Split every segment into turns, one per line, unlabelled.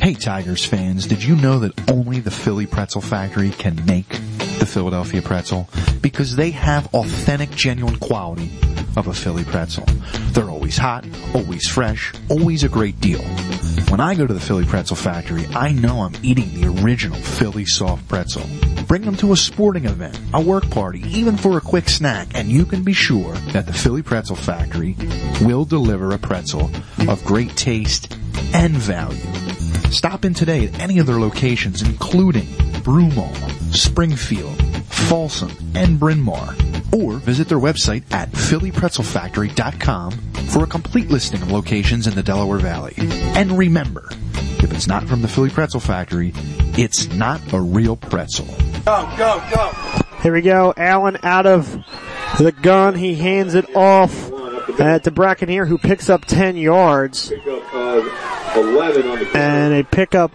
Hey Tigers fans, did you know that only the Philly Pretzel Factory can make the Philadelphia pretzel? Because they have authentic, genuine quality of a Philly pretzel. They're always hot, always fresh, always a great deal. When I go to the Philly Pretzel Factory, I know I'm eating the original Philly soft pretzel. Bring them to a sporting event, a work party, even for a quick snack, and you can be sure that the Philly Pretzel Factory will deliver a pretzel of great taste and value. Stop in today at any of their locations, including Broomall, Springfield, Folsom, and Bryn Mawr. Or visit their website at phillypretzelfactory.com for a complete listing of locations in the Delaware Valley. And remember, if it's not from the Philly Pretzel Factory, it's not a real pretzel.
Go, go, go.
Here we go. Allen out of the gun. He hands it off uh, to Brackeneer who picks up 10 yards. And a pickup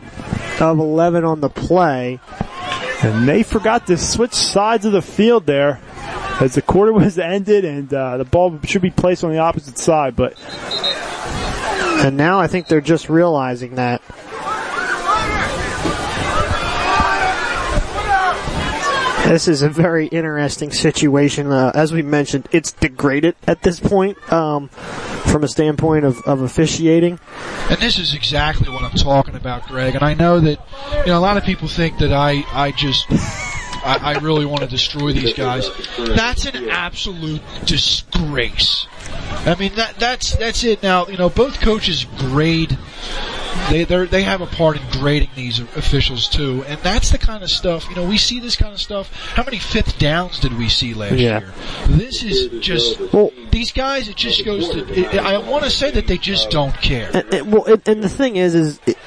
of 11 on the play.
And they forgot to switch sides of the field there as the quarter was ended and uh, the ball should be placed on the opposite side, but
And now I think they're just realizing that. This is a very interesting situation. Uh, as we mentioned, it's degraded at this point um, from a standpoint of, of officiating.
And this is exactly what I'm talking about, Greg. And I know that, you know, a lot of people think that I, I just, I, I really want to destroy these guys. That's an absolute disgrace. I mean, that, that's, that's it. Now, you know, both coaches grade, they, they they have a part in grading these officials too. And that's the kind of stuff, you know, we see this kind of stuff. How many fifth downs did we see last
Yeah.
year? This is just,
Well,
these guys, it just goes to, it, I want to say that they just don't care.
And, and- well, and, and the thing is, is it,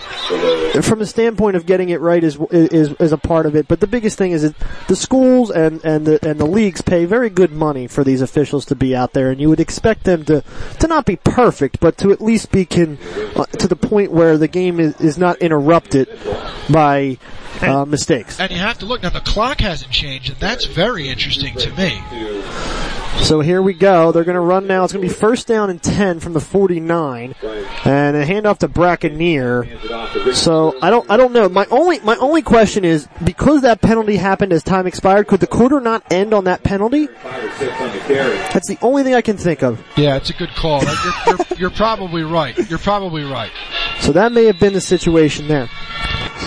from the standpoint of getting it right is, is is a part of it. But the biggest thing is the schools and and the and the leagues pay very good money for these officials to be out there, and you would expect them to to not be perfect, but to at least be can uh, to the point where the game is, is not interrupted by uh, mistakes.
And you have to look now. The clock hasn't changed, and that's very interesting to me.
So here we go. They're going to run now. It's going to be first down and 10 from the 49 and a handoff to Brackeneer. So I don't, I don't know. My only, my only question is because that penalty happened as time expired, could the quarter not end on that penalty? That's the only thing I can think of.
Yeah, it's a good call. You're, you're, you're probably right. You're probably right.
So that may have been the situation there.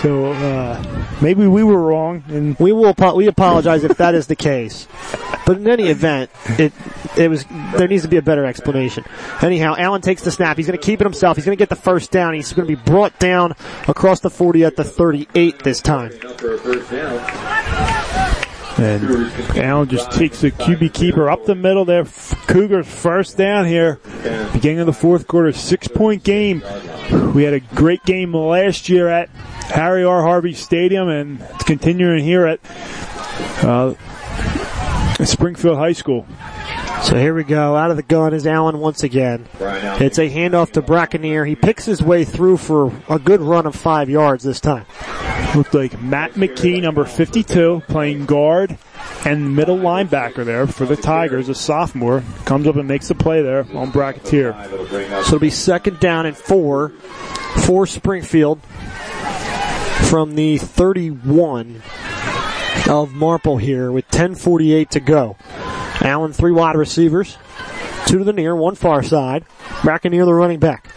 So uh, maybe we were wrong. And
We will, we apologize if that is the case. But in any event, it, it was, there needs to be a better explanation. Anyhow, Allen takes the snap. He's going to keep it himself. He's going to get the first down. He's going to be brought down across the 40 at the 38 this time.
And Allen just takes the QB keeper up the middle there. Cougars first down here. Beginning of the fourth quarter, six point game. We had a great game last year at Harry R. Harvey Stadium and it's continuing here at uh, Springfield High School.
So here we go. Out of the gun is Allen once again. It's a handoff to Brackeneer. He picks his way through for a good run of five yards this time.
Looked like Matt McKee, number 52, playing guard and middle linebacker there for the Tigers, a sophomore, comes up and makes the play there on Brackeneer.
So it'll be second down and four for Springfield from the 31 of Marple here with 10:48 to go. Allen three wide receivers, two to the near, one far side. Brackeneer the running back.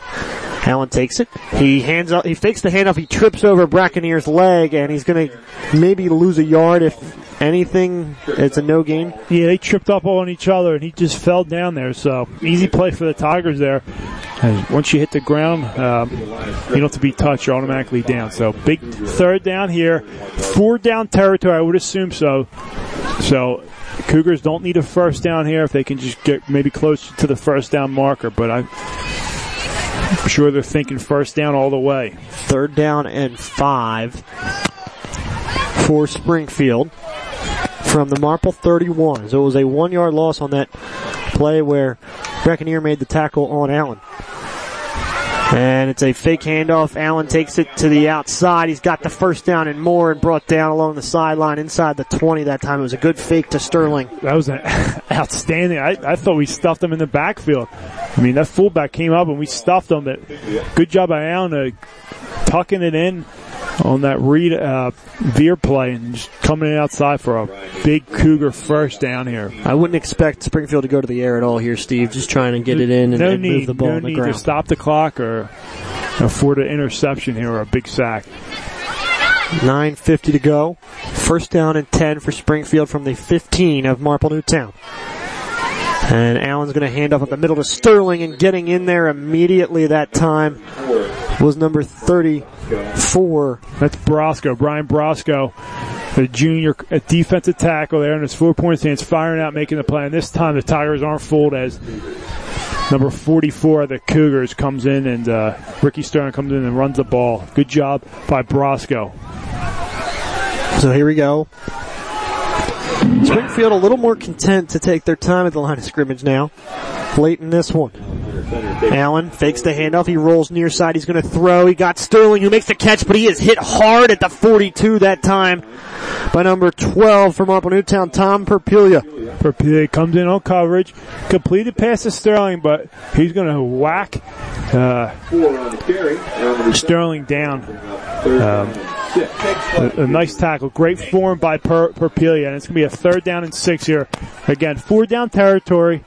Allen takes it. He hands up. He fakes the handoff. He trips over Brackeneer's leg, and he's going to maybe lose a yard if anything. It's a no gain.
Yeah, they tripped up on each other and he just fell down there. So easy play for the Tigers there. And once you hit the ground, um, you don't have to be touched. You're automatically down. So big third down here. Four down territory, I would assume so. So Cougars don't need a first down here if they can just get maybe close to the first down marker. But I'm sure they're thinking first down all the way.
Third down and five for Springfield from the Marple 31. So it was a one yard loss on that play where Breckeneer made the tackle on Allen. And it's a fake handoff. Allen takes it to the outside. He's got the first down and more and brought down along the sideline inside the 20 that time. It was a good fake to Sterling.
That was an outstanding. I, I thought we stuffed him in the backfield. I mean, that fullback came up and we stuffed him. But good job by Allen uh, tucking it in on that read uh, veer play and just coming in outside for a big Cougar first down here.
I wouldn't expect Springfield to go to the air at all here, Steve. Just trying to get it in and,
no
and
need,
move the ball
no
on the
need
ground.
to stop the clock or afford an interception here or a big sack.
9.50 to go. First down and 10 for Springfield from the 15 of Marple Newtown. And Allen's going to hand off up the middle to Sterling and getting in there immediately that time was number 34.
That's Brosco, Brian Brosco, the junior defensive tackle there in his four point stance, firing out, making the play. And this time the Tigers aren't fooled as number 44 of the Cougars comes in and uh, Ricky Sterling comes in and runs the ball. Good job by Brosco.
So here we go. Springfield a little more content to take their time at the line of scrimmage now. Late in this one. Allen fakes the handoff. He rolls near side. He's going to throw. He got Sterling who makes the catch, but he is hit hard at the 42 that time by number 12 from Marple Newtown, Tom Perpilia.
Perpilia comes in on coverage, completed pass to Sterling, but he's going to whack uh, Sterling down. Um, a, a, nice tackle. Great form by per, Perpilia. And it's going to be a third down and six here. Again, four down territory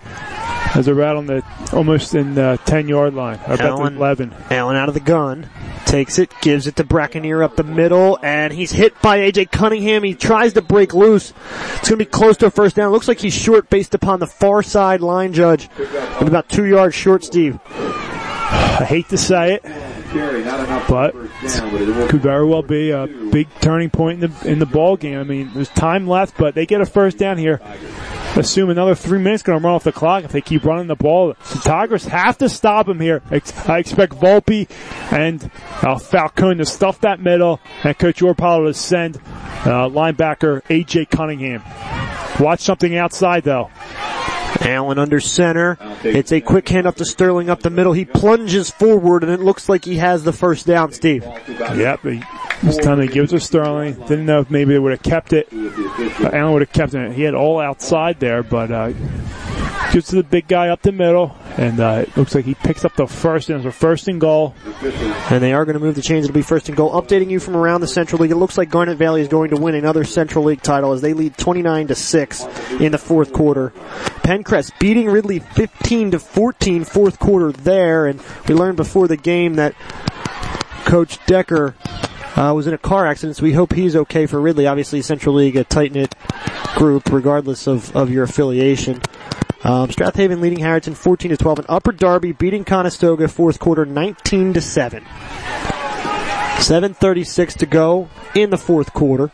as they're right on the, almost in the 10 yard line. About
Allen,
11.
Allen out of the gun. Takes it, gives it to Brackeneer up the middle, and he's hit by AJ Cunningham. He tries to break loose. It's going to be close to a first down. Looks like he's short based upon the far side line judge. And about two yards short, Steve.
I hate to say it, but could very well be a big turning point in the in the ball game. I mean, there's time left, but they get a first down here. Assume another three minutes going to run off the clock if they keep running the ball. The Tigers have to stop him here. I expect Volpe and uh, Falcone to stuff that middle, and Coach Orpalo to send uh, linebacker AJ Cunningham. Watch something outside though.
Allen under center. It's a quick hand up to Sterling up the middle. He plunges forward and it looks like he has the first down, Steve.
Yep. This time they give it to Sterling. Didn't know if maybe they would have kept it. Uh, Allen would have kept it. He had all outside there, but uh, gives to the big guy up the middle, and uh, it looks like he picks up the first, and it's a first and goal.
And they are going to move the chains. It'll be first and goal. Updating you from around the Central League, it looks like Garnet Valley is going to win another Central League title as they lead 29 to 6 in the fourth quarter. Penncrest beating Ridley 15 to 14 fourth quarter there, and we learned before the game that Coach Decker uh, was in a car accident, so we hope he's okay for Ridley. Obviously, Central League, a tight-knit group, regardless of, of your affiliation. Um, Strath Haven leading Harriton 14 to 12, and Upper Darby beating Conestoga fourth quarter 19 to 7. 7:36 to go in the fourth quarter.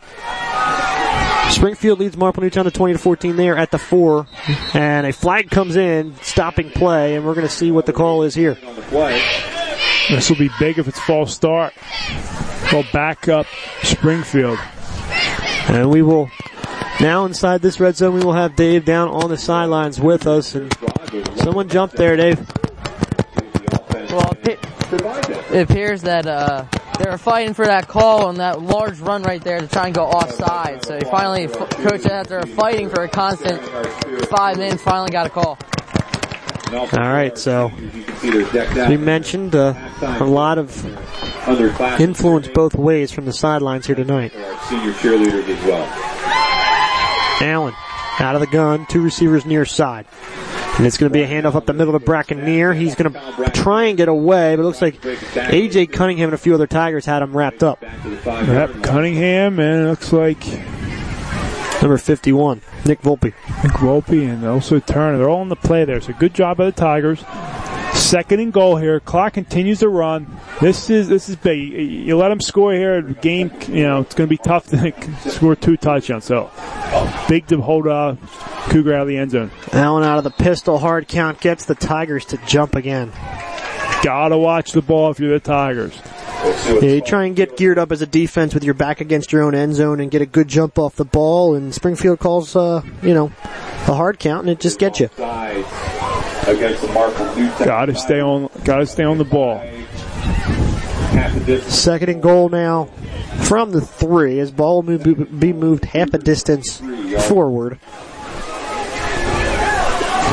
Springfield leads Marple Newtown to 20 to 14 there at the four, and a flag comes in, stopping play, and we're going to see what the call is here.
This will be big if it's false start. Well, back up Springfield.
And we will now inside this red zone. We will have Dave down on the sidelines with us, and someone jumped there, Dave.
Well, it appears that uh, they were fighting for that call on that large run right there to try and go offside. So he finally, coach, after fighting for a constant five minutes, finally got a call.
All right, so we mentioned uh, a lot of influence both ways from the sidelines here tonight.
Senior cheerleaders as well.
Allen out of the gun, two receivers near side. And it's going to be a handoff up the middle to Brackeneer. He's going to try and get away, but it looks like AJ Cunningham and a few other Tigers had him wrapped up.
Yep, Cunningham, and it looks like
number 51, Nick Volpe.
Nick Volpe and also Turner. They're all in the play there. So good job by the Tigers. Second and goal here. Clock continues to run. This is this is big. You let them score here. Game, you know, it's going to be tough to score two touchdowns. So big to hold uh, Cougar out of the end zone.
Allen out of the pistol. Hard count gets the Tigers to jump again.
Gotta watch the ball if you're the Tigers.
Yeah, you try and get geared up as a defense with your back against your own end zone and get a good jump off the ball. And Springfield calls, uh, you know, a hard count, and it just gets you.
Against the Marple
Gotta stay on. Gotta stay on the ball.
half the distance.
Second and goal now from the three as ball move, be moved half a distance forward.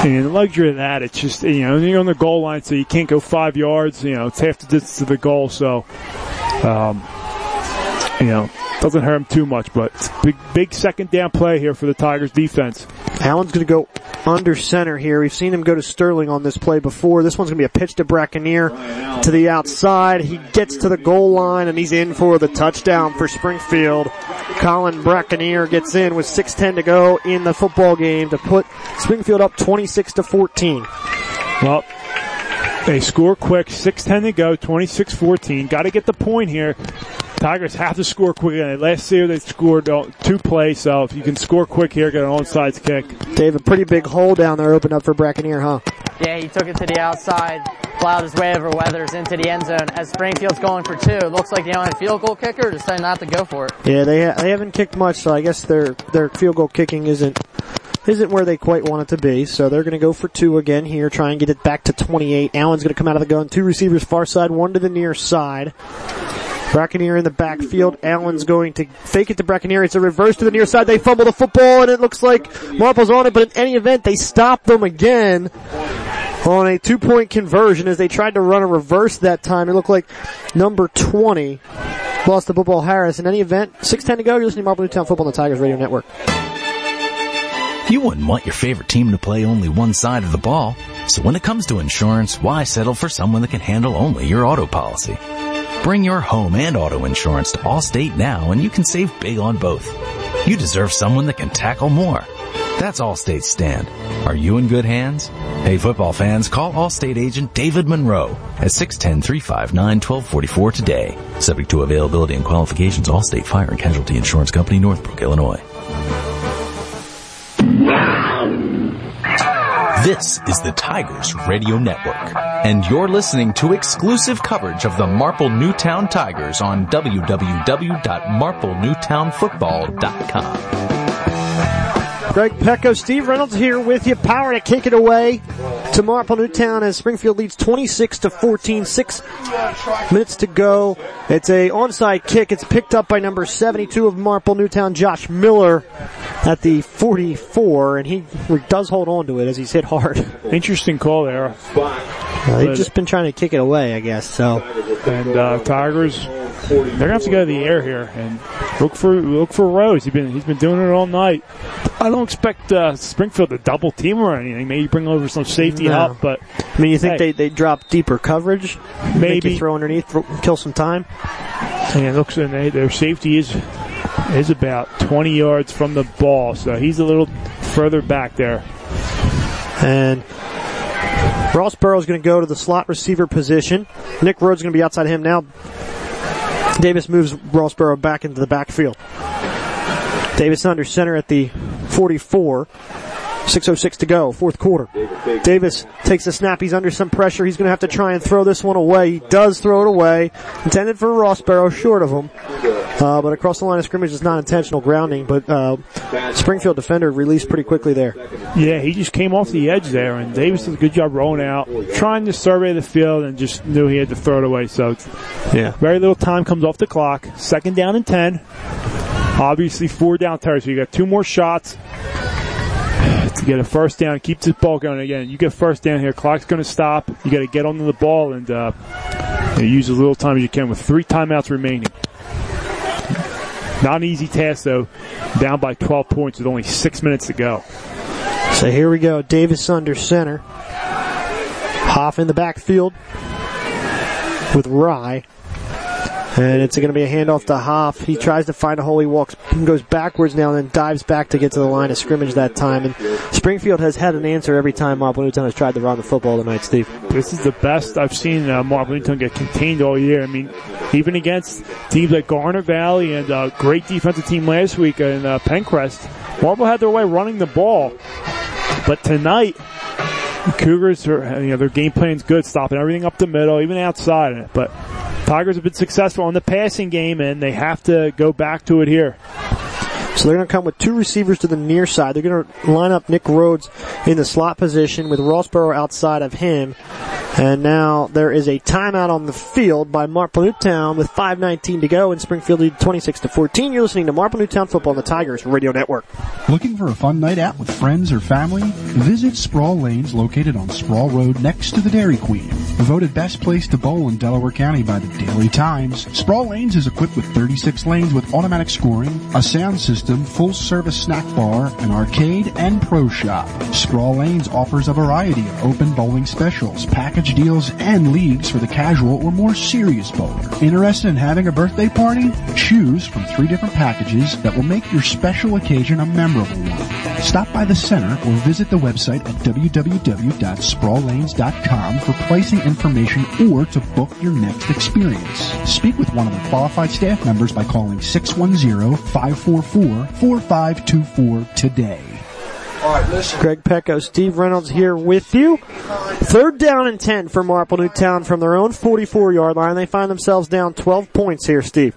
And the luxury of that, it's just, you know, you're on the goal line, so you can't go five yards, you know, it's half the distance to the goal, so, um, you know, doesn't hurt him too much, but it's big, big second down play here for the Tigers defense.
Allen's going to go under center here. We've seen him go to Sterling on this play before. This one's going to be a pitch to Brackeneer to the outside. He gets to the goal line and he's in for the touchdown for Springfield. Colin Brackeneer gets in with 6:10 to go in the football game to put Springfield up 26 to 14.
Well, they score quick, 6-10 to go, 26-14. Got to get the point here. Tigers have to score quick. Last year they scored two plays, so if you can score quick here, get an onside kick.
Dave, a pretty big hole down there opened up for Brackeneer, huh?
Yeah, he took it to the outside, plowed his way over Weathers into the end zone. As Springfield's going for two, it looks like the only field goal kicker decided not to go for it.
Yeah, they ha- they haven't kicked much, so I guess their their field goal kicking isn't isn't where they quite want it to be. So they're going to go for two again here, try and get it back to 28. Allen's going to come out of the gun. Two receivers far side, one to the near side. Brackeneer in the backfield. Allen's going to fake it to Brackeneer. It's a reverse to the near side. They fumble the football and it looks like Marple's on it, but in any event, they stop them again on a two point conversion as they tried to run a reverse that time. It looked like number 20 lost the football Harris. In any event, 6-10 to go. You're listening to Marple Newtown Football on the Tigers Radio Network.
You wouldn't want your favorite team to play only one side of the ball. So when it comes to insurance, why settle for someone that can handle only your auto policy? Bring your home and auto insurance to Allstate now and you can save big on both. You deserve someone that can tackle more. That's Allstate's stand. Are you in good hands? Hey football fans, call Allstate agent David Monroe at 610-359-1244 today. Subject to availability and qualifications, Allstate Fire and Casualty Insurance Company, Northbrook, Illinois. This is the Tigers Radio Network, and you're listening to exclusive coverage of the Marple Newtown Tigers on www.marplenewtownfootball.com.
Greg Pecco, Steve Reynolds here with you. Power to kick it away to Marple Newtown as Springfield leads 26 to 14. Six minutes to go. It's a onside kick. It's picked up by number 72 of Marple Newtown, Josh Miller, at the 44, and he does hold on to it as he's hit hard.
Interesting call there.
Uh, they've just been trying to kick it away, I guess. So,
and uh, Tigers, they're gonna have to go to the air here and look for look for Rose. He's been he's been doing it all night. I don't expect uh, Springfield to double team or anything. Maybe bring over some safety
No.
help, but
I mean, you think
Hey.
they they drop deeper coverage?
Maybe.
throw underneath, throw, kill some time.
and it looks and they, their safety is is about 20 yards from the ball, so he's a little further back there.
And Ross Burrow is going to go to the slot receiver position. Nick Rhodes is going to be outside him now. Davis moves Ross Burrow back into the backfield. Davis under center at the 44. 6.06 to go, fourth quarter. Davis takes the snap. He's under some pressure. He's going to have to try and throw this one away. He does throw it away. Intended for Ross Barrow, short of him. Uh, but across the line of scrimmage is not intentional grounding, but uh, Springfield defender released pretty quickly there.
Yeah, he just came off the edge there, and Davis did a good job rolling out, trying to survey the field, and just knew he had to throw it away. So
Yeah.
very little time comes off the clock. Second down and 10. Obviously, four down territory. So you got two more shots to get a first down. Keep this ball going again. You get first down here. Clock's going to stop. You got to get onto the ball and uh, use as little time as you can with three timeouts remaining. Not an easy task though. Down by 12 points with only six minutes to go.
So here we go. Davis under center. Hoff in the backfield with Rye. And it's going to be a handoff to Hoff. He tries to find a hole. He walks, goes backwards now, and then dives back to get to the line of scrimmage that time. And Springfield has had an answer every time Newtown has tried to run the football tonight, Steve.
This is the best I've seen uh, Newtown get contained all year. I mean, even against teams like Garnet Valley and uh, great defensive team last week in uh, Penncrest, Marple had their way running the ball. But tonight, Cougars are, you know, their game plan's good, stopping everything up the middle, even outside. But Tigers have been successful in the passing game, and they have to go back to it here.
So they're going to come with two receivers to the near side. They're going to line up Nick Rhodes in the slot position with Ross Burrow outside of him. And now there is a timeout on the field by Marple Newtown with 5.19 to go in Springfield lead 26 to 14. You're listening to Marple Newtown football on the Tigers Radio Network.
Looking for a fun night out with friends or family? Visit Sprawl Lanes located on Sproul Road next to the Dairy Queen. Voted best place to bowl in Delaware County by the Daily Times. Sprawl Lanes is equipped with 36 lanes with automatic scoring, a sound system, full service snack bar, an arcade, and pro shop. Sprawl Lanes offers a variety of open bowling specials, package deals, and leagues for the casual or more serious bowler. Interested in having a birthday party? Choose from three different packages that will make your special occasion a memorable one. Stop by the center or visit the website at www.sprawllanes.com for pricing information or to book your next experience. Speak with one of the qualified staff members by calling 610-544-4524 today.
Greg Pecco, Steve Reynolds here with you. Third down and 10 for Marple Newtown from their own 44 yard line. They find themselves down 12 points here, Steve.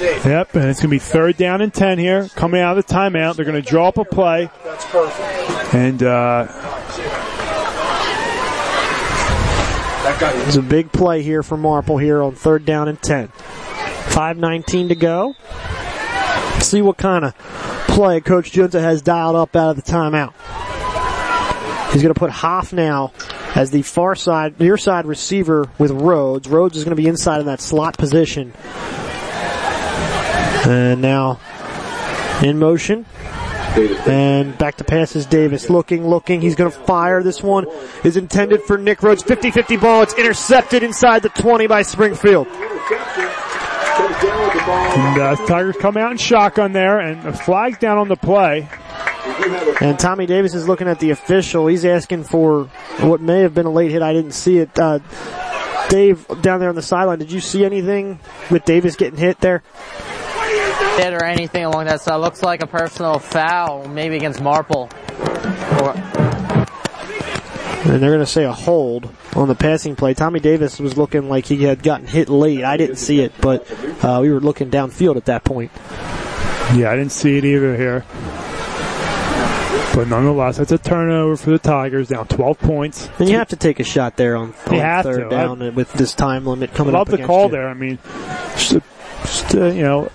Yep, and it's going to be third down and 10 here. Coming out of the timeout, they're going to draw up a play.
That's perfect.
And, uh,
it's a big play here for Marple here on third down and 10. 5.19 to go. See what kind of play Coach Junta has dialed up out of the timeout. He's going to put Hoff now as the far side, near side receiver with Rhodes. Rhodes is going to be inside in that slot position. And now in motion. And back to passes Davis. Looking, looking. He's going to fire. This one is intended for Nick Rhodes. 50-50 ball. It's intercepted inside the 20 by Springfield.
And uh, Tigers come out in shotgun there, and the flag's down on the play.
And Tommy Davis is looking at the official. He's asking for what may have been a late hit. I didn't see it. Uh, Dave, down there on the sideline, did you see anything with Davis getting hit there?
Hit or anything along that side. Looks like a personal foul, maybe against Marple. Or,
and they're going to say a hold on the passing play. Tommy Davis was looking like he had gotten hit late. I didn't see it, but uh, we were looking downfield at that point.
Yeah, I didn't see it either here. But nonetheless, it's a turnover for the Tigers, down 12 points.
And you have to take a shot there on, on third
to.
down
I-
with this time limit coming I
Love
up
the call
you.
there. I mean, just, just a, you know,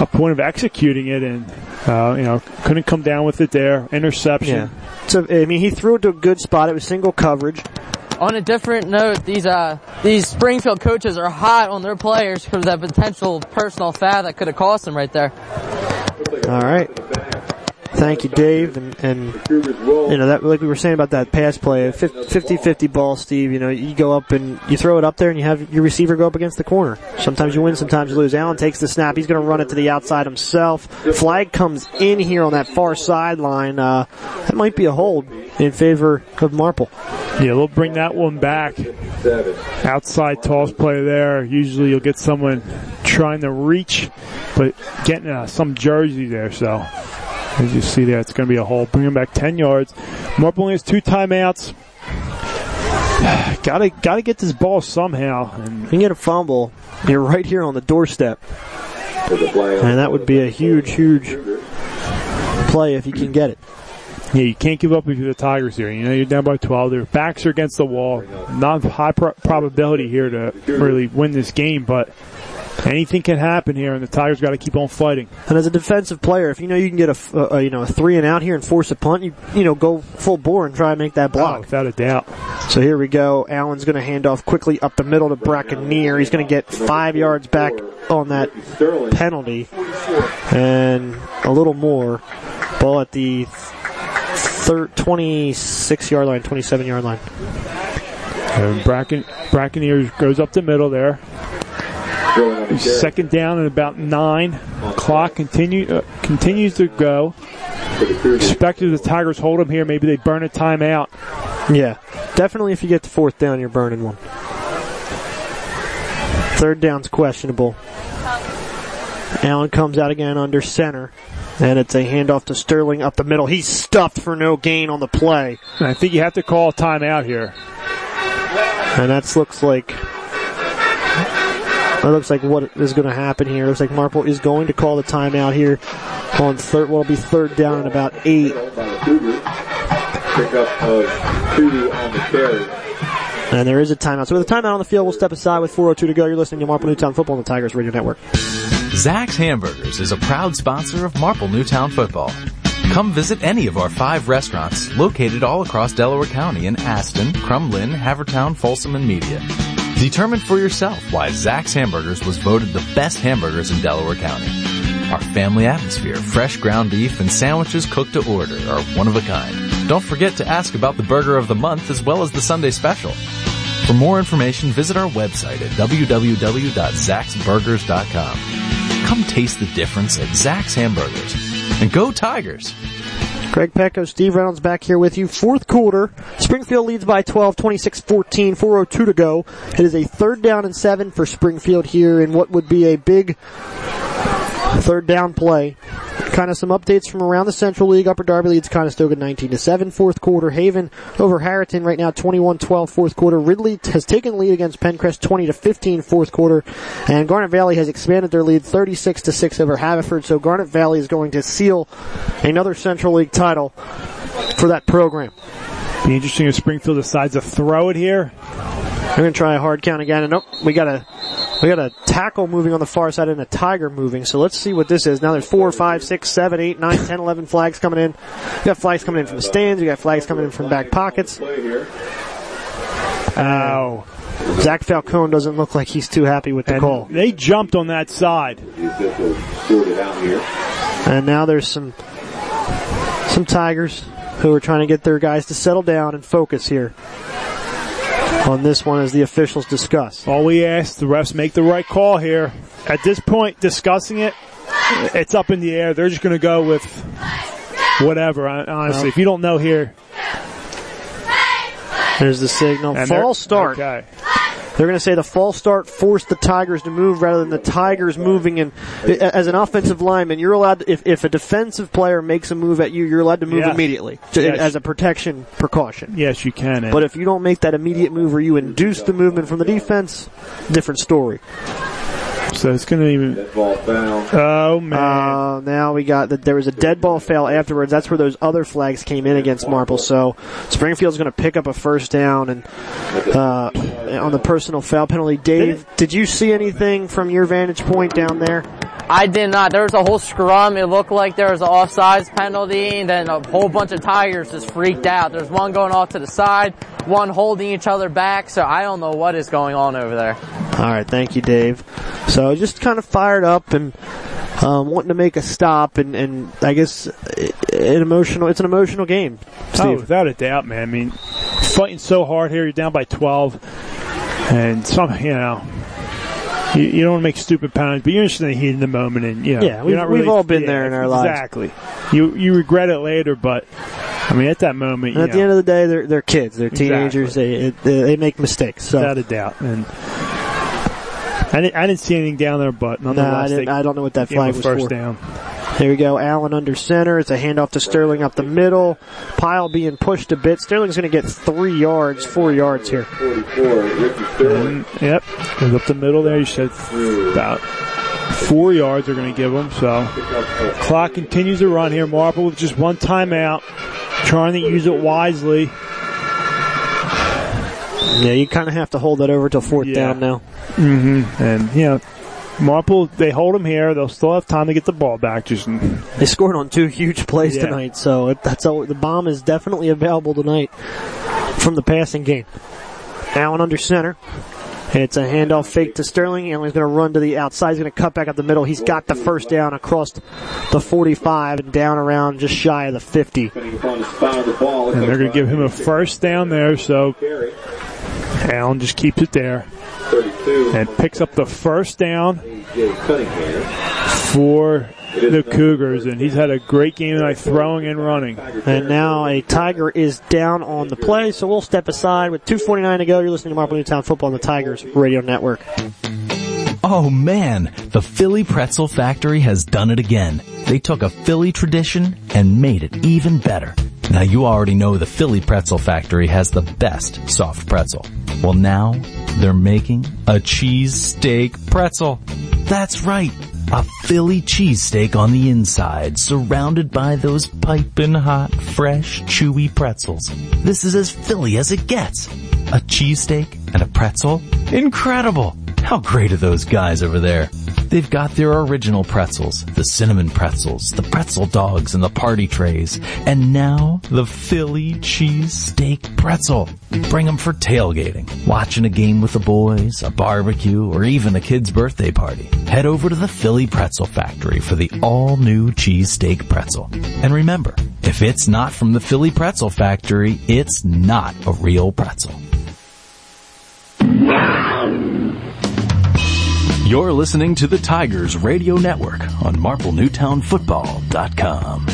a point of executing it, and uh, you know, couldn't come down with it there. Interception.
Yeah. So I mean, he threw it to a good spot. It was single coverage.
on a different note, these uh these Springfield coaches are hot on their players for that potential personal foul that could have cost them right there.
All right. Thank you, Dave. And, and you know that, like we were saying about that pass play, 50-50 ball, Steve. You know, you go up and you throw it up there, and you have your receiver go up against the corner. Sometimes you win, sometimes you lose. Allen takes the snap. He's going to run it to the outside himself. Flag comes in here on that far sideline. Uh, that might be a hold in favor of Marple.
Yeah, they'll bring that one back. Outside toss play there. Usually you'll get someone trying to reach, but getting uh, some jersey there. So as you see there, it's going to be a hole. Bring him back 10 yards. Marple only has two timeouts. gotta gotta get this ball somehow. And
You can get a fumble. You're right here on the doorstep. And that would be a huge, huge play if you can get it.
Yeah, you can't give up if you're the Tigers here. You know, you're down by 12. Their backs are against the wall. Not high pro- probability here to really win this game, but anything can happen here, and the Tigers got to keep on fighting.
And as a defensive player, if you know you can get a, a- you know a three and out here and force a punt, you you know go full bore and try and make that
Oh,
block.
without a doubt.
So here we go. Allen's going to hand off quickly up the middle to Brackeneer. He's going to get five yards back on that penalty, and a little more. Ball at the thir- 26 yard line, 27 yard line.
And Bracken, Brackeneers goes up the middle there. Second down at about nine. Clock continue, uh, continues to go. Expected the Tigers hold them here. Maybe they burn a timeout.
Yeah, definitely. If you get to fourth down, you're burning one. Third down's questionable. Allen comes out again under center, and it's a handoff to Sterling up the middle. He's stuffed for no gain on the play,
And I think you have to call a timeout here.
and that looks like that looks like what is going to happen here. looks like Marple is going to call the timeout here on third. What'll be third down and about eight.
By. Pick up of two on the carry.
And there is a timeout. So with a timeout on the field, we'll step aside with 402 to go. You're listening to Marple Newtown Football on the Tigers Radio Network.
Zac's Hamburgers is a proud sponsor of Marple Newtown Football. Come visit any of our five restaurants located all across Delaware County in Aston, Crum Lynne, Havertown, Folsom, and Media. Determine for yourself why Zac's Hamburgers was voted the best hamburgers in Delaware County. Our family atmosphere, fresh ground beef, and sandwiches cooked to order are one of a kind. Don't forget to ask about the burger of the month as well as the Sunday special. For more information, visit our website at www.zaxburgers.com. Come taste the difference at Zac's Hamburgers. And go Tigers!
Greg Pecco, Steve Reynolds back here with you. Fourth quarter. Springfield leads by 12, 26-14, 402 to go. It is a third down and seven for Springfield here in what would be a big third down play. Kind of some updates from around the Central League. Upper Darby leads Conestoga 19 to 7. Fourth quarter. Haven over Harriton right now 21-12 fourth quarter. Ridley has taken lead against Penncrest 20 to 15 fourth quarter. And Garnet Valley has expanded their lead 36 to 6 over Haverford. So Garnet Valley is going to seal another Central League title for that program.
Be interesting if Springfield decides to throw it here.
They're going to try a hard count again. And nope, we got a we got a tackle moving on the far side and a tiger moving. So let's see what this is. Now there's four, five, six, seven, eight, nine, ten, eleven flags coming in. You got flags coming in from the stands. You got flags coming in from back pockets.
Ow.
Zach Falcone doesn't look like he's too happy with the
And
call.
they jumped on that side.
And now there's some some Tigers who are trying to get their guys to settle down and focus here on this one as the officials discuss.
All we ask, the refs make the right call here. At this point, discussing it, it's up in the air. They're just going to go with whatever. hon- Honestly, if you don't know here,
There's the signal. False start.
Okay.
They're going to say the false start forced the Tigers to move rather than the Tigers moving. And as an offensive lineman, you're allowed to, if, if a defensive player makes a move at you, you're allowed to move
Yes.
immediately to-
Yes.
as a protection precaution.
Yes, you can. And
But if you don't make that immediate move or you induce the movement from the defense, different story.
so it's going to even.
Ball foul.
Oh man.
Uh, now we got that there was a dead ball fail afterwards. That's where those other flags came in against Marple. So Springfield's going to pick up a first down and uh, on the personal foul penalty. Dave, did you see anything from your vantage point down there?
I did not. There was a whole scrum. It looked like there was an offsides penalty, and then a whole bunch of Tigers just freaked out. There's one going off to the side, one holding each other back, so I don't know what is going on over there.
All right, thank you, Dave. So just kind of fired up and um, wanting to make a stop, and, and I guess it, an emotional. It's an emotional game,
Oh,
Steve.
without a doubt, man. I mean, fighting so hard here. You're down by 12, and some, you know, you, you don't want to make stupid penalties, but you're just in the heat of the moment, and you know,
Yeah, we've-
not
we've all been
yeah,
there in our lives.
Exactly. You you regret it later, but I mean, at that moment, you
at
know,
the end of the day, they're they're kids, they're teenagers, they they they make mistakes. So
without a doubt, and. I didn't, I didn't see anything down there, but
no, I, didn't, I don't know what that flag was
first
for.
down.
Here we go. Allen under center. It's a handoff to Sterling up the middle. Pile being pushed a bit. Sterling's going to get three yards, four yards here.
44,
And, yep, goes up the middle there. You said about four yards are going to give them. So clock continues to run here. Marple with just one timeout, trying to use it wisely.
Yeah, you kind of have to hold that over till fourth
Yeah.
down now. Mm-hmm.
And you know, Marple they hold them here. They'll still have time to get the ball back. Just
They scored on two huge plays
Yeah.
tonight, so it, that's all, the bomb is definitely available tonight from the passing game. Allen under center. It's a handoff fake to Sterling. Allen's going to run to the outside. He's going to cut back up the middle. He's got the first down across the 45 and down around just shy of the 50.
Depending upon the spot of the ball.
and they're going to give him a first down there. So. Allen just keeps it there
32.
And picks up the first down for the Cougars. And he's had a great game tonight, throwing and running.
And now a Tiger is down on the play, so we'll step aside with 2.49 to go. You're listening to Marple Newtown Football on the Tigers Radio Network.
Oh man, the Philly Pretzel Factory has done it again. They took a Philly tradition and made it even better. Now you already know the Philly Pretzel Factory has the best soft pretzel. Well now, they're making a cheesesteak pretzel. That's right, a Philly cheesesteak on the inside, surrounded by those piping hot, fresh, chewy pretzels. This is as Philly as it gets. A cheesesteak and a pretzel? Incredible! How great are those guys over there? They've got their original pretzels, the cinnamon pretzels, the pretzel dogs, and the party trays. And now, the Philly cheese steak pretzel. Bring them for tailgating, watching a game with the boys, a barbecue, or even a kid's birthday party. Head over to the Philly Pretzel Factory for the all-new cheese steak pretzel. And remember, if it's not from the Philly Pretzel Factory, it's not a real pretzel. You're listening to the Tigers Radio Network on MarpleNewtownFootball.com.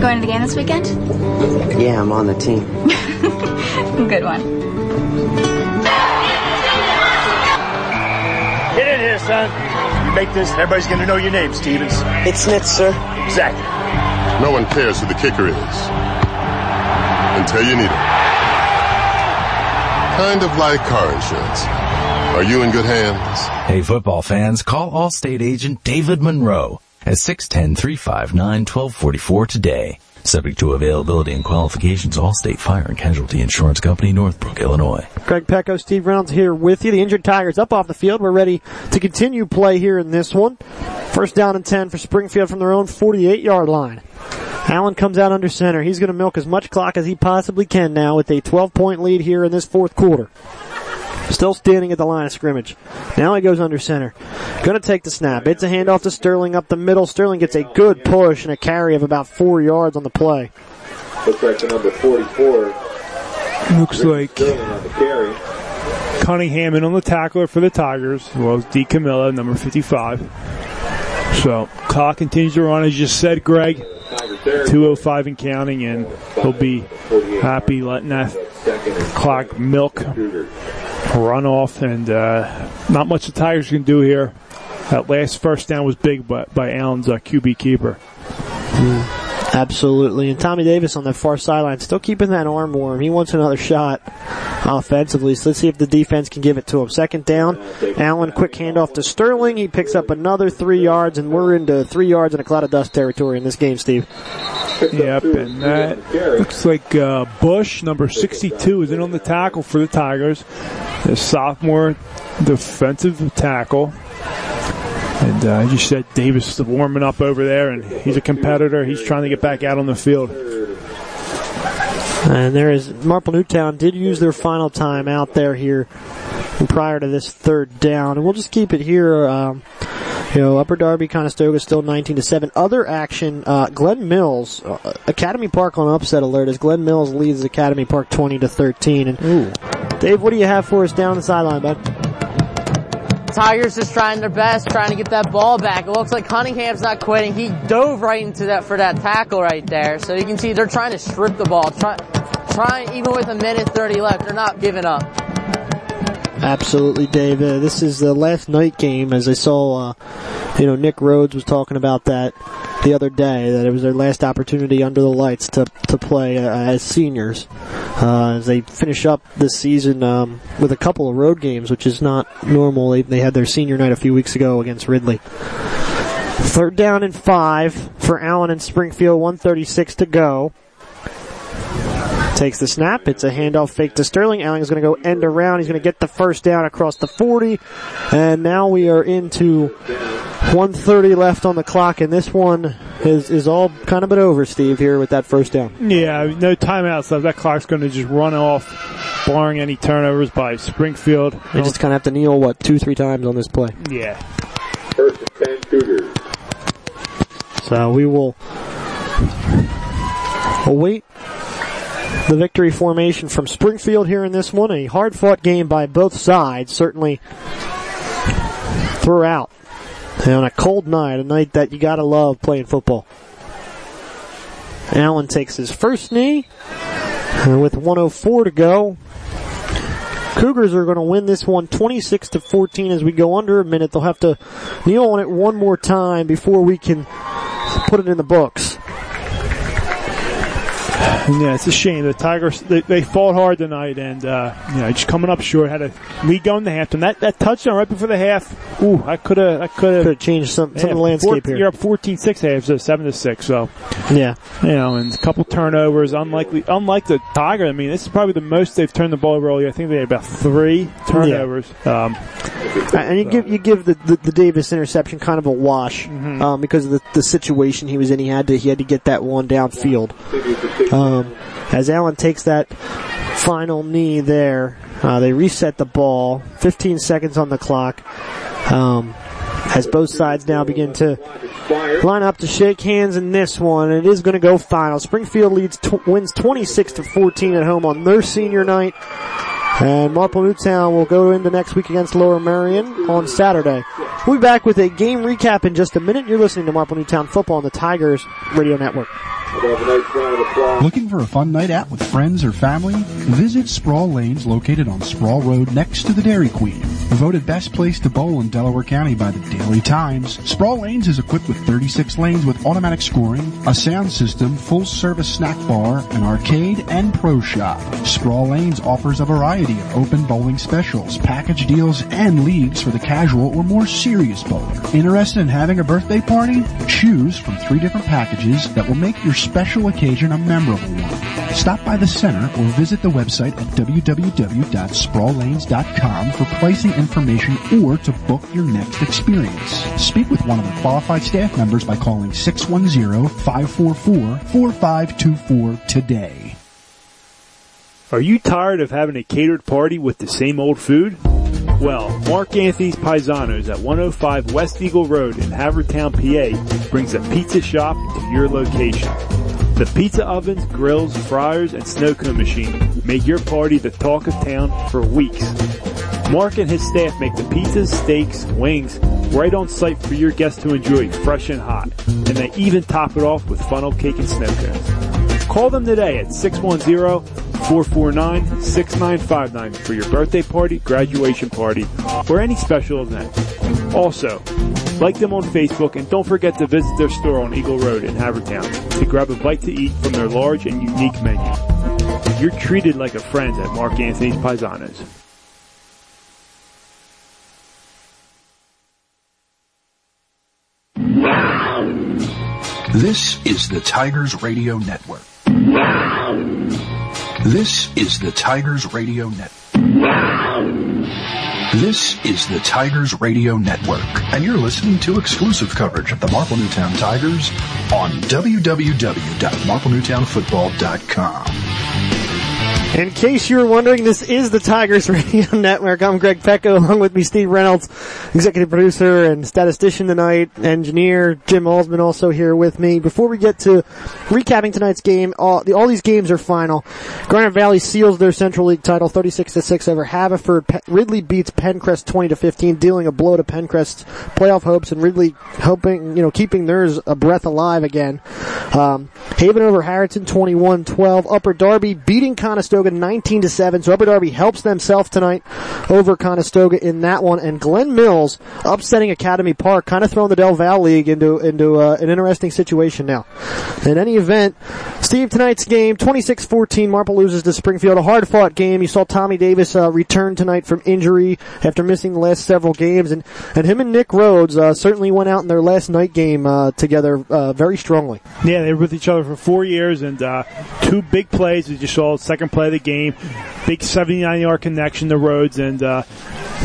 Going to the game this weekend?
Yeah, I'm on the team.
Good one.
Get in here, son. You make this, and everybody's going to know your name, Stevens.
It's Nitz, sir.
Exactly.
No one cares who the kicker is until you need it. Kind of like car insurance. Are you in good hands?
Hey football fans, call Allstate agent David Monroe at 610-359-1244 today. Subject to availability and qualifications, Allstate Fire and Casualty Insurance Company, Northbrook, Illinois.
Greg Pecco, Steve Reynolds here with you. The injured Tigers up off the field. We're ready to continue play here in this one. First down and 10 for Springfield from their own 48 yard line. Allen comes out under center. He's going to milk as much clock as he possibly can now with a 12 point lead here in this fourth quarter. Still standing at the line of scrimmage. Now he goes under center. Gonna take the snap. It's a handoff to Sterling up the middle. Sterling gets a good push and a carry of about four yards on the play.
Looks like the number 44.
Looks like
Sterling on the carry.
Cunningham in on the tackler for the Tigers, as well as D. Camilla, number 55. So, clock continues to run, as you just said, Greg. 205 and counting, and he'll be happy letting that clock milk run off, and uh, not much the Tigers can do here. That last first down was big by, by Allen's uh, QB keeper.
Absolutely. And Tommy Davis on that far sideline still keeping that arm warm. He wants another shot offensively. So let's see if the defense can give it to him. Second down. Allen, quick handoff to Sterling. He picks up another three yards, and we're into three yards in a cloud of dust territory in this game, Steve.
Yep, and that looks like uh, Bush, number 62, is in on the tackle for the Tigers. The sophomore defensive tackle. And uh, as you said, Davis is warming up over there, and he's a competitor. He's trying to get back out on the field.
And there is Marple Newtown did use their final time out there here prior to this third down, and we'll just keep it here. Um, you know, Upper Darby, Conestoga still 19 to 7. Other action, uh, Glen Mills, uh, Academy Park on upset alert as Glen Mills leads Academy Park 20 to 13. And
Ooh.
Dave, what do you have for us down the sideline, bud?
Tigers just trying their best, trying to get that ball back. It looks like Cunningham's not quitting. He dove right into that for that tackle right there. So you can see they're trying to strip the ball. Try, trying even with a minute 30 left, they're not giving up.
Absolutely, Dave. Uh, this is the last night game, as I saw. Uh, you know, Nick Rhodes was talking about that the other day. That it was their last opportunity under the lights to to play uh, as seniors uh, as they finish up this season um, with a couple of road games, which is not normal. They, they had their senior night a few weeks ago against Ridley. Third down and five for Allen and Springfield. 136 to go. Takes the snap. It's a handoff fake to Sterling. Allen is going to go end around. He's going to get the first down across the 40. And now we are into 130 left on the clock. And this one is, is all kind of been over, Steve, here with that first down.
Yeah, no timeouts left. That clock's going to just run off, barring any turnovers by Springfield.
They just kind of have to kneel, what, two, three times on this play.
Yeah.
First and 10 Cougars.
So we will await the victory formation from Springfield here in this one. A hard fought game by both sides, certainly throughout. And on a cold night, a night that you gotta love playing football. Allen takes his first knee, and with 104 to go, Cougars are going to win this one 26 to 14 as we go under a minute. They'll have to kneel on it one more time before we can put it in the books.
Yeah, it's a shame. The Tigers they, they fought hard tonight, and uh, you know, just coming up short. Had a lead going to halftime. That that touchdown right before the half. Ooh, I could have I could have
changed some some of the landscape
four,
here.
You're up 14-6 halves, so seven to six. So
yeah,
you know, and a couple turnovers. Unlikely, unlike the Tiger. I mean, this is probably the most they've turned the ball over all year. I think they had about three turnovers. Um,
and you give you give the, the, the Davis interception kind of a wash
Mm-hmm.
um, because of the, the situation he was in. He had to he had to get that one downfield. Um, as Allen takes that final knee there, uh, they reset the ball. 15 seconds on the clock. Um, as both sides now begin to line up to shake hands in this one. It is going to go final. Springfield leads tw- wins 26 to 14 at home on their senior night. And Marple Newtown will go into next week against Lower Merion on Saturday. We'll be back with a game recap in just a minute. You're listening to Marple Newtown Football on the Tigers Radio Network.
Looking for a fun night out with friends or family? Visit Sproul Lanes located on Sproul Road next to the Dairy Queen. Voted best place to bowl in Delaware County by the Daily Times, Sproul Lanes is equipped with 36 lanes with automatic scoring, a sound system, full service snack bar, an arcade, and pro shop. Sproul Lanes offers a variety of open bowling specials, package deals, and leagues for the casual or more serious bowler. Interested in having a birthday party? Choose from three different packages that will make your special occasion a memorable one. Stop by the center or visit the website at www.sproullanes.com for pricing information or to book your next experience. Speak with one of the qualified staff members by calling 610-544-4524 today.
Are you tired of having a catered party with the same old food? Well, Mark Anthony's Paisanos at 105 West Eagle Road in Havertown, PA brings a pizza shop to your location. The pizza ovens, grills, fryers, and snow cone machine make your party the talk of town for weeks. Mark and his staff make the pizzas, steaks, wings right on site for your guests to enjoy fresh and hot. And they even top it off with funnel cake and snow cones. Call them today at 610-449-6959 for your birthday party, graduation party, or any special event. Also, like them on Facebook and don't forget to visit their store on Eagle Road in Havertown to grab a bite to eat from their large and unique menu. You're treated like a friend at Mark Anthony's Paisanos.
This is the Tigers Radio Network. This is the Tigers Radio Network. This is the Tigers Radio Network, and you're listening to exclusive coverage of the Marple Newtown Tigers on www.marplenewtownfootball.com.
In case you're wondering, this is the Tigers Radio Network. I'm Greg Pecco, along with me, Steve Reynolds, executive producer and statistician tonight, engineer Jim Alsman also here with me. Before we get to recapping tonight's game, all, the, all these games are final. Garnet Valley seals their Central League title 36 to 6 over Haverford. Pe- Ridley beats Penncrest 20 to 15, dealing a blow to Penncrest's playoff hopes and Ridley hoping, you know, keeping theirs a breath alive again. Um, Haven over Harriton 21-12. Upper Darby beating Conestoga 19 to 7. So Upper Darby helps themselves tonight over Conestoga in that one. And Glen Mills upsetting Academy Park, kind of throwing the Del Val League into into uh, an interesting situation now. In any event, Steve, tonight's game 26-14. Marple loses to Springfield. A hard fought game. You saw Tommy Davis uh, return tonight from injury after missing the last several games, and and him and Nick Rhodes uh, certainly went out in their last night game uh, together uh, very strongly.
Yeah, they were with each other for four years and uh, two big plays. We just saw second play the game, big 79 yard connection to Rhodes and uh,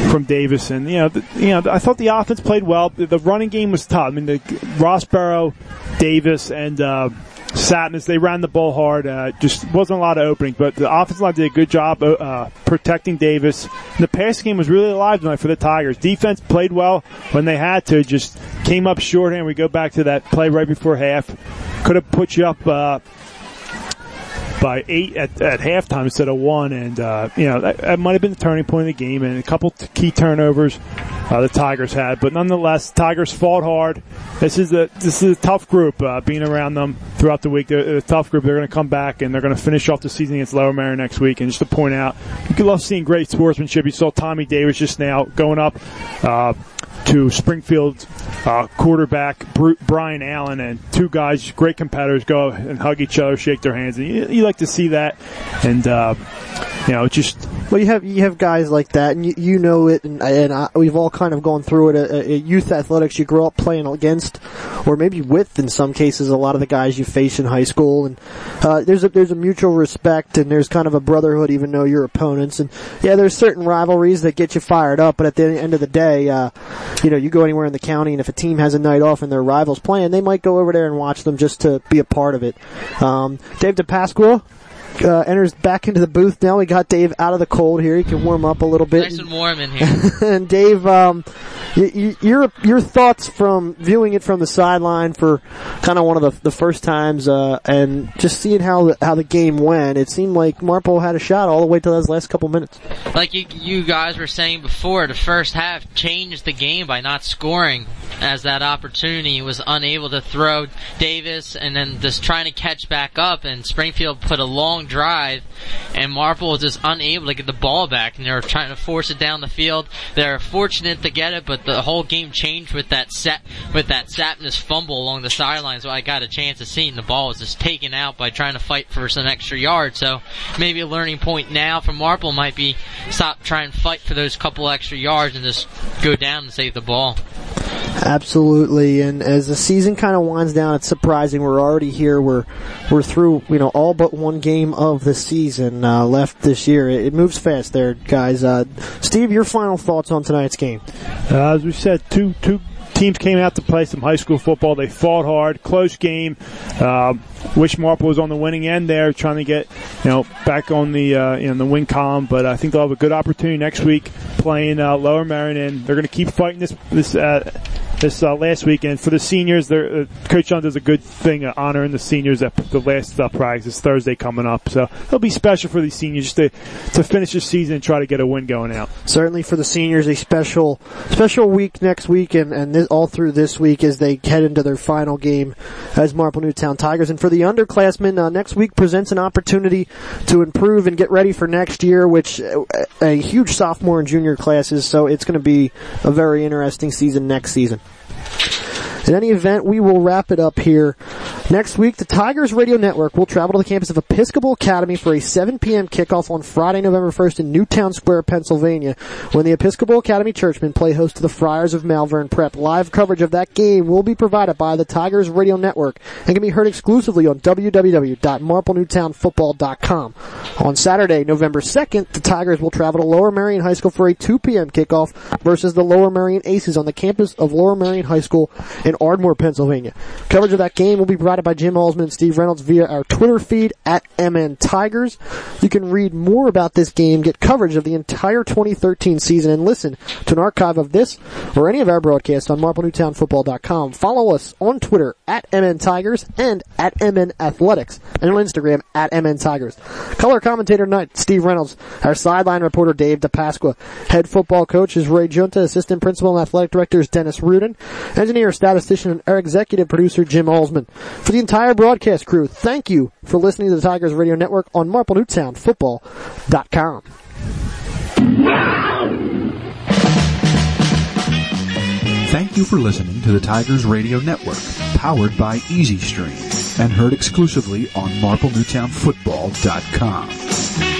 from Davis. And you know, the, you know, I thought the offense played well. The, running game was tough. I mean, the Rossborough, Davis, and uh, Satnus, they ran the ball hard. Uh, just wasn't a lot of openings, but the offensive line did a good job uh, protecting Davis. And the pass game was really alive tonight for the Tigers. Defense played well when they had to, just came up shorthand. We go back to that play right before half. Could have put you up uh, by eight at, at halftime instead of one, and uh, you know that, that might have been the turning point of the game. And a couple key turnovers uh, the Tigers had, but nonetheless, Tigers fought hard. This is a this is a tough group. Uh, being around them throughout the week, they're a tough group. They're going to come back and they're going to finish off the season against Lower Merion next week. And just to point out, you love seeing great sportsmanship. You saw Tommy Davis just now going up. To Springfield's uh, quarterback Brian Allen and two guys, great competitors, go and hug each other, shake their hands, and you, you like to see that. And uh, you know, just
Well, you have you have guys like that, and you, you know it, and, and I, we've all kind of gone through it. At, at youth athletics, you grow up playing against, or maybe with, in some cases, a lot of the guys you face in high school, and uh, there's a there's a mutual respect, and there's kind of a brotherhood, even though you're opponents, and yeah, there's certain rivalries that get you fired up, but at the end of the day, uh, you know, you go anywhere in the county, and if a team has a night off and their rivals playing, they might go over there and watch them just to be a part of it. Um, Dave DePasqua, uh, enters back into the booth now. We got Dave out of the cold here. He can warm up a little bit.
Nice and warm in here.
and Dave, um, y- y- your your thoughts from viewing it from the sideline for kind of one of the, the first times, uh, and just seeing how the, how the game went. It seemed like Marple had a shot all the way to those last couple minutes.
like you, you guys were saying before, the first half changed the game by not scoring as that opportunity was unable to throw Davis and then just trying to catch back up and Springfield put a long drive and Marple was just unable to get the ball back and they were trying to force it down the field. They're fortunate to get it, but the whole game changed with that set, with that Sapness fumble along the sidelines. So I got a chance of seeing the ball was just taken out by trying to fight for some extra yards. So maybe a learning point now for Marple might be stop trying to fight for those couple extra yards and just go down and save the ball.
Absolutely, and as the season kind of winds down, it's surprising we're already here. We're we're through, you know, all but one game of the season uh, left this year. It, it moves fast, there, guys. Uh, Steve, your final thoughts on tonight's game?
Uh, as we said, two two teams came out to play some high school football. They fought hard, close game. Uh, wish Marple was on the winning end there, trying to get you know back on the uh, in the win column. But I think they'll have a good opportunity next week playing uh, Lower Merion, they're going to keep fighting this this. This uh, last weekend for the seniors, uh, Coach John does a good thing uh, honoring the seniors at the last uh, practice this Thursday coming up. So it'll be special for these seniors to to finish the season and try to get a win going out.
Certainly for the seniors, a special special week next week, and and this, all through this week as they head into their final game as Marple Newtown Tigers. And for the underclassmen, uh, next week presents an opportunity to improve and get ready for next year, which uh, a huge sophomore and junior classes. So it's going to be a very interesting season next season. In any event, we will wrap it up here. Next week, the Tigers Radio Network will travel to the campus of Episcopal Academy for a 7 p.m. kickoff on Friday, November 1st in Newtown Square, Pennsylvania, when the Episcopal Academy Churchmen play host to the Friars of Malvern Prep. Live coverage of that game will be provided by the Tigers Radio Network and can be heard exclusively on www.marplenewtownfootball.com. On Saturday, November 2nd, the Tigers will travel to Lower Merion High School for a 2 p.m. kickoff versus the Lower Merion Aces on the campus of Lower Merion High School in Ardmore, Pennsylvania. Coverage of that game will be provided by Jim Alsman and Steve Reynolds via our Twitter feed at MN Tigers. You can read more about this game, get coverage of the entire 2013 season, and listen to an archive of this or any of our broadcasts on MarpleNewtownFootball.com. Follow us on Twitter at MN Tigers and at MN Athletics, and on Instagram at MN Tigers. Color commentator tonight, Steve Reynolds. Our sideline reporter, Dave DePasqua. Head football coach is Ray Junta. Assistant principal and athletic director is Dennis Rudin. Engineer, statistician, and executive producer, Jim Alsman. For the entire broadcast crew, thank you for listening to the Tigers Radio Network on MarpleNewtownFootball.com.
Thank you for listening to the Tigers Radio Network, powered by Easy Stream, and heard exclusively on MarpleNewtownFootball.com.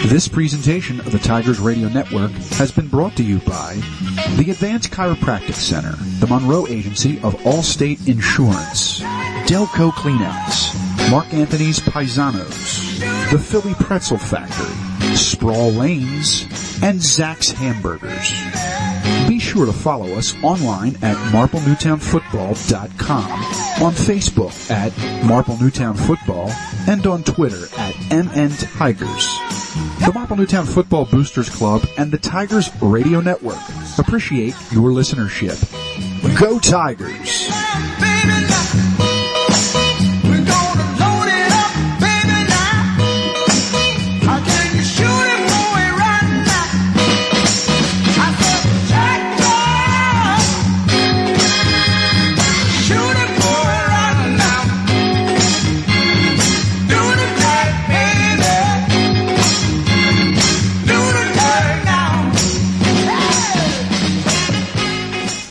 This presentation of the Tigers Radio Network has been brought to you by the Advanced Chiropractic Center, the Monroe Agency of Allstate Insurance, Delco Cleanouts, Mark Anthony's Paisanos, the Philly Pretzel Factory, Sproul Lanes, and Zac's Hamburgers. Be sure to follow us online at MarpleNewtownFootball.com, on Facebook at Marple Newtown Football, and on Twitter at MN Tigers. The Marple Newtown Football Boosters Club and the Tigers Radio Network appreciate your listenership. Go Tigers!